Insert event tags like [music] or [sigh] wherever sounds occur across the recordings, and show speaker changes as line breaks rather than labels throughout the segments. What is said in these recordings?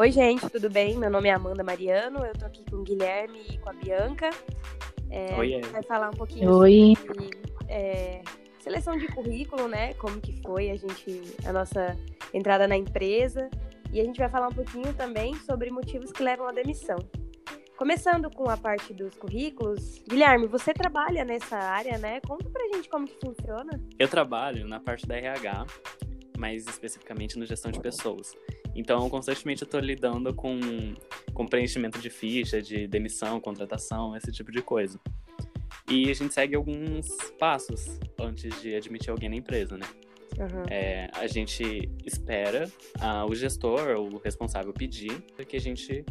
Oi, gente, tudo bem? Meu nome é Amanda Mariano, eu tô aqui com o Guilherme e com a Bianca.
É, Oi, é.
Vai falar um pouquinho
Oi.
sobre é, seleção de currículo, né? Como que foi a gente, a nossa entrada na empresa. E a gente vai falar um pouquinho também sobre motivos que levam à demissão. Começando com a parte dos currículos, Guilherme, você trabalha nessa área, né? Conta pra gente como que funciona.
Eu trabalho na parte da RH, mais especificamente na gestão de pessoas. Então, constantemente eu estou lidando com, com preenchimento de ficha, de demissão, contratação, esse tipo de coisa. E a gente segue alguns passos antes de admitir alguém na empresa, né? Uhum. É, a gente espera uh, o gestor ou o responsável pedir que a gente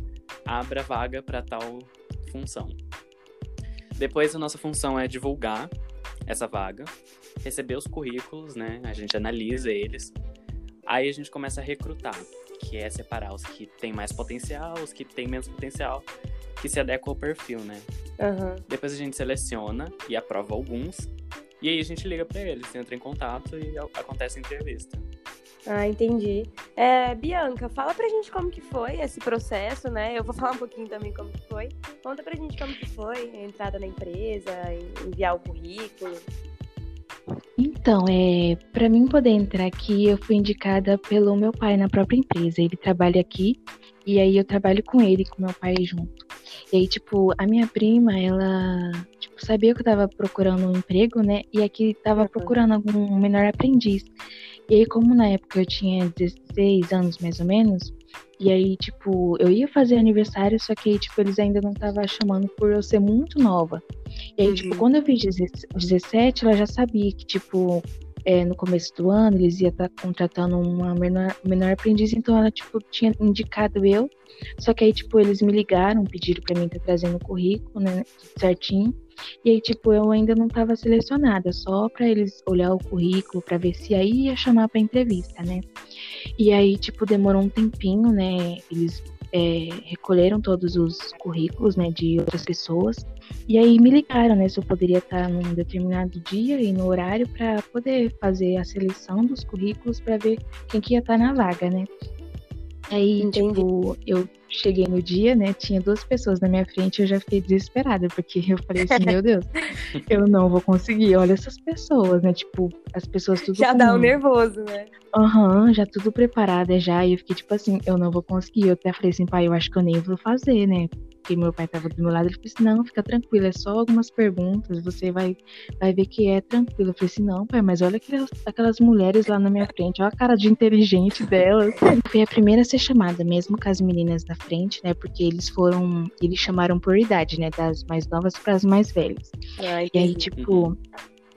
abra vaga para tal função. Depois, a nossa função é divulgar essa vaga, receber os currículos, né? A gente analisa eles. Aí a gente começa a recrutar, que é separar os que têm mais potencial, os que têm menos potencial, que se adequam ao perfil, né? Uhum. Depois a gente seleciona e aprova alguns. E aí a gente liga para eles, entra em contato e acontece a entrevista.
Ah, entendi. É, Bianca, fala pra gente como que foi esse processo, né? Eu vou falar um pouquinho também como que foi. Conta pra gente como que foi a entrada na empresa, enviar o currículo.
Então, é, para mim poder entrar aqui, eu fui indicada pelo meu pai na própria empresa. Ele trabalha aqui e aí eu trabalho com ele, com meu pai junto. E aí, tipo, a minha prima, ela, tipo, sabia que eu tava procurando um emprego, né? E aqui tava procurando algum menor aprendiz. E aí, como na época eu tinha 16 anos mais ou menos, e aí, tipo, eu ia fazer aniversário, só que, tipo, eles ainda não estavam chamando por eu ser muito nova. E aí, tipo, uhum. tipo, quando eu fiz 17, ela já sabia que, tipo, é, no começo do ano eles iam estar tá contratando uma menor, menor aprendiz, então ela, tipo, tinha indicado eu. Só que aí, tipo, eles me ligaram, pediram pra mim estar tá trazendo o currículo, né, certinho. E aí, tipo, eu ainda não estava selecionada, só para eles olhar o currículo para ver se aí ia chamar para entrevista, né? E aí, tipo, demorou um tempinho, né? Eles é, recolheram todos os currículos, né, de outras pessoas. E aí me ligaram, né, se eu poderia estar num determinado dia e no horário para poder fazer a seleção dos currículos para ver quem que ia estar na vaga, né? Aí, Entendi. tipo, eu cheguei no dia, né? Tinha duas pessoas na minha frente, eu já fiquei desesperada, porque eu falei assim, meu Deus, [laughs] eu não vou conseguir. Olha essas pessoas, né? Tipo, as pessoas tudo.
Já dá um nervoso, né?
Aham, uhum, já tudo preparada já. E eu fiquei, tipo assim, eu não vou conseguir. Eu até falei assim, pai, eu acho que eu nem vou fazer, né? Meu pai tava do meu lado, ele falou assim, não, fica tranquilo, é só algumas perguntas, você vai, vai ver que é tranquilo. Eu falei assim, não, pai, mas olha aquelas, aquelas mulheres lá na minha frente, olha a cara de inteligente delas. [laughs] Fui a primeira a ser chamada, mesmo com as meninas da frente, né? Porque eles foram, eles chamaram por idade, né? Das mais novas para as mais velhas. e aí, tipo,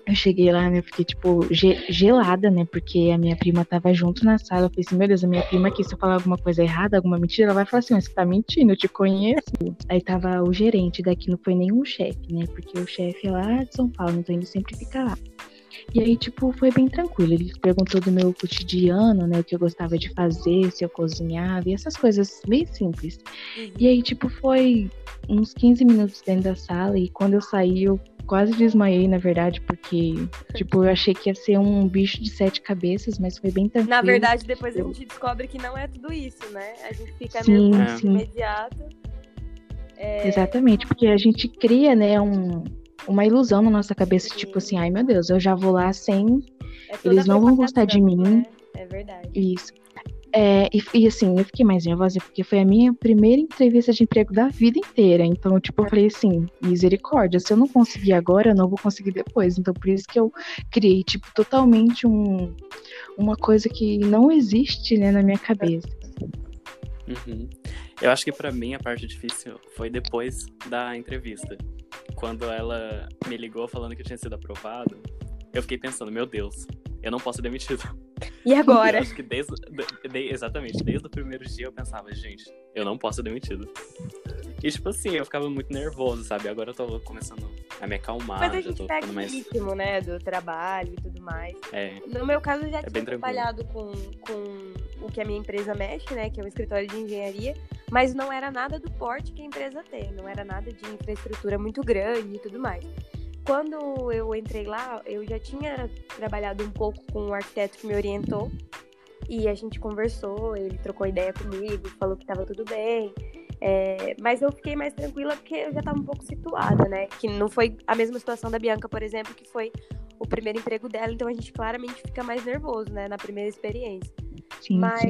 eu cheguei lá, né? Eu fiquei, tipo, gelada, né? Porque a minha prima tava junto na sala. Eu falei assim, meu Deus, a minha prima aqui, se eu falar alguma coisa errada, alguma mentira, ela vai falar assim, você tá mentindo, eu te conheço. Aí tava o gerente daqui, não foi nenhum chefe, né? Porque o chefe é lá de São Paulo, então ele sempre fica lá. E aí, tipo, foi bem tranquilo. Ele perguntou do meu cotidiano, né? O que eu gostava de fazer, se eu cozinhava, e essas coisas bem simples. Uhum. E aí, tipo, foi uns 15 minutos dentro da sala, e quando eu saí, eu quase desmaiei, na verdade, porque, [laughs] tipo, eu achei que ia ser um bicho de sete cabeças, mas foi bem tranquilo.
Na verdade, depois eu... a gente descobre que não é tudo isso, né? A gente fica sim, mesmo sim. imediato.
É... Exatamente, porque a gente cria, né, um, uma ilusão na nossa cabeça, sim. tipo assim, ai meu Deus, eu já vou lá sem. É eles não vão gostar de mim. Né?
É verdade.
Isso. É, e, e, assim, eu fiquei mais nervosa porque foi a minha primeira entrevista de emprego da vida inteira. Então, tipo, eu falei assim, misericórdia, se eu não conseguir agora, eu não vou conseguir depois. Então, por isso que eu criei, tipo, totalmente um, uma coisa que não existe, né, na minha cabeça.
Uhum. Eu acho que para mim a parte difícil foi depois da entrevista. Quando ela me ligou falando que eu tinha sido aprovado, eu fiquei pensando, meu Deus, eu não posso ser demitido.
E agora?
Eu acho que desde, de, exatamente, desde o primeiro dia eu pensava, gente, eu não posso ser demitido. E tipo assim, eu ficava muito nervoso, sabe? Agora eu tô começando a me acalmar.
Mas a gente pega o mais... ritmo, né, do trabalho e tudo mais.
É.
No meu caso, eu já é tinha trabalhado com, com o que a minha empresa mexe, né, que é o escritório de engenharia, mas não era nada do porte que a empresa tem, não era nada de infraestrutura muito grande e tudo mais quando eu entrei lá, eu já tinha trabalhado um pouco com o arquiteto que me orientou. e a gente conversou, ele trocou ideia comigo, falou que tava tudo bem. É, mas eu fiquei mais tranquila porque eu já estava um pouco situada, né? Que não foi a mesma situação da Bianca, por exemplo, que foi o primeiro emprego dela, então a gente claramente fica mais nervoso, né? Na primeira experiência. Sim, mas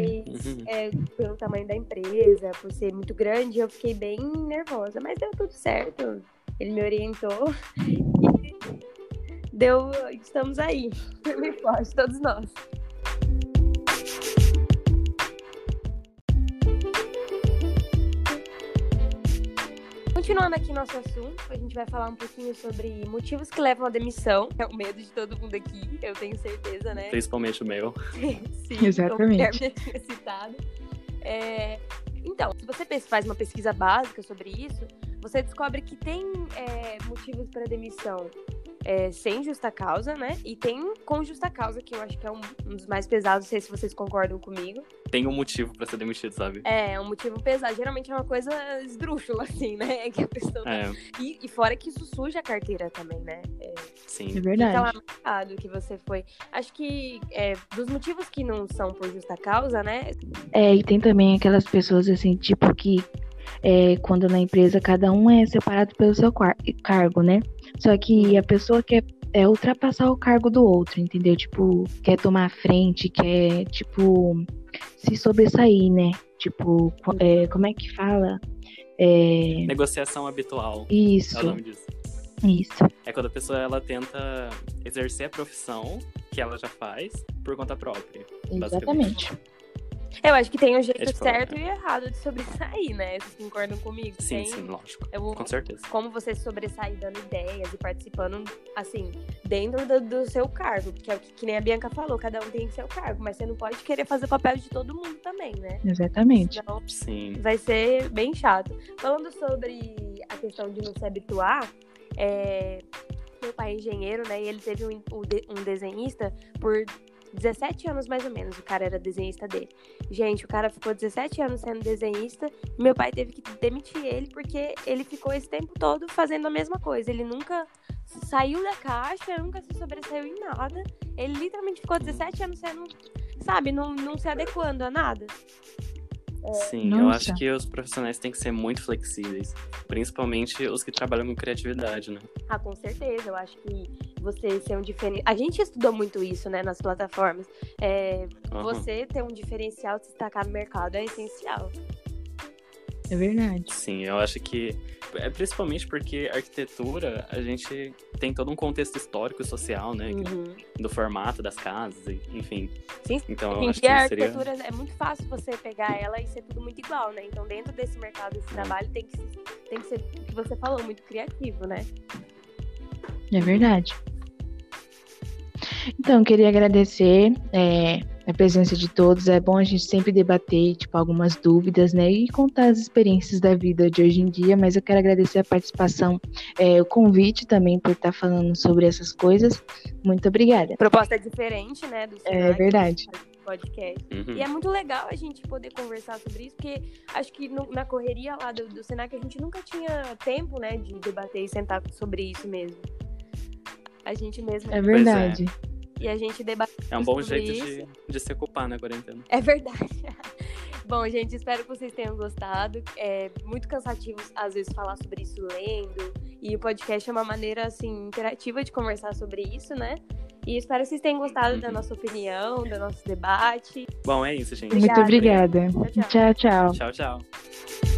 sim. É, pelo tamanho da empresa, por ser muito grande, eu fiquei bem nervosa. Mas deu tudo certo. Ele me orientou deu. Estamos aí. Me forte, todos nós. Continuando aqui nosso assunto, a gente vai falar um pouquinho sobre motivos que levam à demissão. É o medo de todo mundo aqui, eu tenho certeza, né?
Principalmente o meu. [laughs]
Sim, exatamente.
Como tinha citado. É... Então, se você faz uma pesquisa básica sobre isso, você descobre que tem é, motivos para demissão é, sem justa causa, né? E tem com justa causa, que eu acho que é um, um dos mais pesados, não sei se vocês concordam comigo.
Tem um motivo para ser demitido, sabe?
É, um motivo pesado. Geralmente é uma coisa esdrúxula, assim, né? [laughs] Que a pessoa. É. E, e, fora que isso suja a carteira também, né?
É... Sim.
É verdade. Fica lá
marcado que você foi. Acho que é, dos motivos que não são por justa causa, né?
É, e tem também aquelas pessoas, assim, tipo, que é, quando na empresa cada um é separado pelo seu cargo, né? Só que a pessoa quer é ultrapassar o cargo do outro, entendeu? Tipo, quer tomar a frente, quer, tipo, se sobressair, né? Tipo, é, como é que fala? É...
Negociação habitual.
Isso.
É o nome disso.
Isso.
É quando a pessoa ela tenta exercer a profissão que ela já faz por conta própria.
Exatamente.
Eu acho que tem um jeito é certo e errado de sobressair, né? Vocês concordam comigo?
Sim,
tem...
sim, lógico. Eu... Com certeza.
Como você sobressair dando ideias e participando, assim, dentro do, do seu cargo. Porque é o que, que, nem a Bianca falou, cada um tem seu cargo. Mas você não pode querer fazer o papel de todo mundo também, né?
Exatamente.
Então,
sim.
vai ser bem chato. Falando sobre a questão de não se habituar, é... meu pai é engenheiro, né? E ele teve um, um desenhista por 17 anos mais ou menos, o cara era desenhista dele. Gente, o cara ficou 17 anos sendo desenhista e meu pai teve que demitir ele porque ele ficou esse tempo todo fazendo a mesma coisa. Ele nunca saiu da caixa, nunca se sobressaiu em nada. Ele literalmente ficou 17 anos sendo, sabe, não, não se adequando a nada.
Sim, Nossa. eu acho que os profissionais têm que ser muito flexíveis, principalmente os que trabalham com criatividade, né?
Ah, com certeza. Eu acho que você ser um diferencial. A gente estudou muito isso, né, nas plataformas. É, uhum. Você ter um diferencial, se destacar no mercado é essencial.
É verdade.
Sim, eu acho que é principalmente porque arquitetura a gente tem todo um contexto histórico e social, né? Uhum. Do formato das casas, enfim.
Sim, então eu acho que a arquitetura seria... é muito fácil você pegar ela e ser tudo muito igual, né? Então dentro desse mercado, desse trabalho, tem que, tem que ser o que você falou, muito criativo, né?
É verdade. Então, queria agradecer é, a presença de todos. É bom a gente sempre debater, tipo, algumas dúvidas, né? E contar as experiências da vida de hoje em dia. Mas eu quero agradecer a participação, é, o convite também por estar falando sobre essas coisas. Muito obrigada.
Proposta diferente, né? Do
é verdade
podcast. Uhum. E é muito legal a gente poder conversar sobre isso, porque acho que no, na correria lá do, do Senac a gente nunca tinha tempo, né, de debater e sentar sobre isso mesmo. A gente mesmo.
É verdade
e a gente debate.
É um bom jeito de, de se ocupar na quarentena.
É verdade. [laughs] Bom, gente, espero que vocês tenham gostado. É muito cansativo, às vezes, falar sobre isso lendo. E o podcast é uma maneira, assim, interativa de conversar sobre isso, né? E espero que vocês tenham gostado uhum. da nossa opinião, do nosso debate.
Bom, é isso, gente.
Muito obrigada.
Tchau, tchau.
Tchau, tchau.
Tchau, tchau.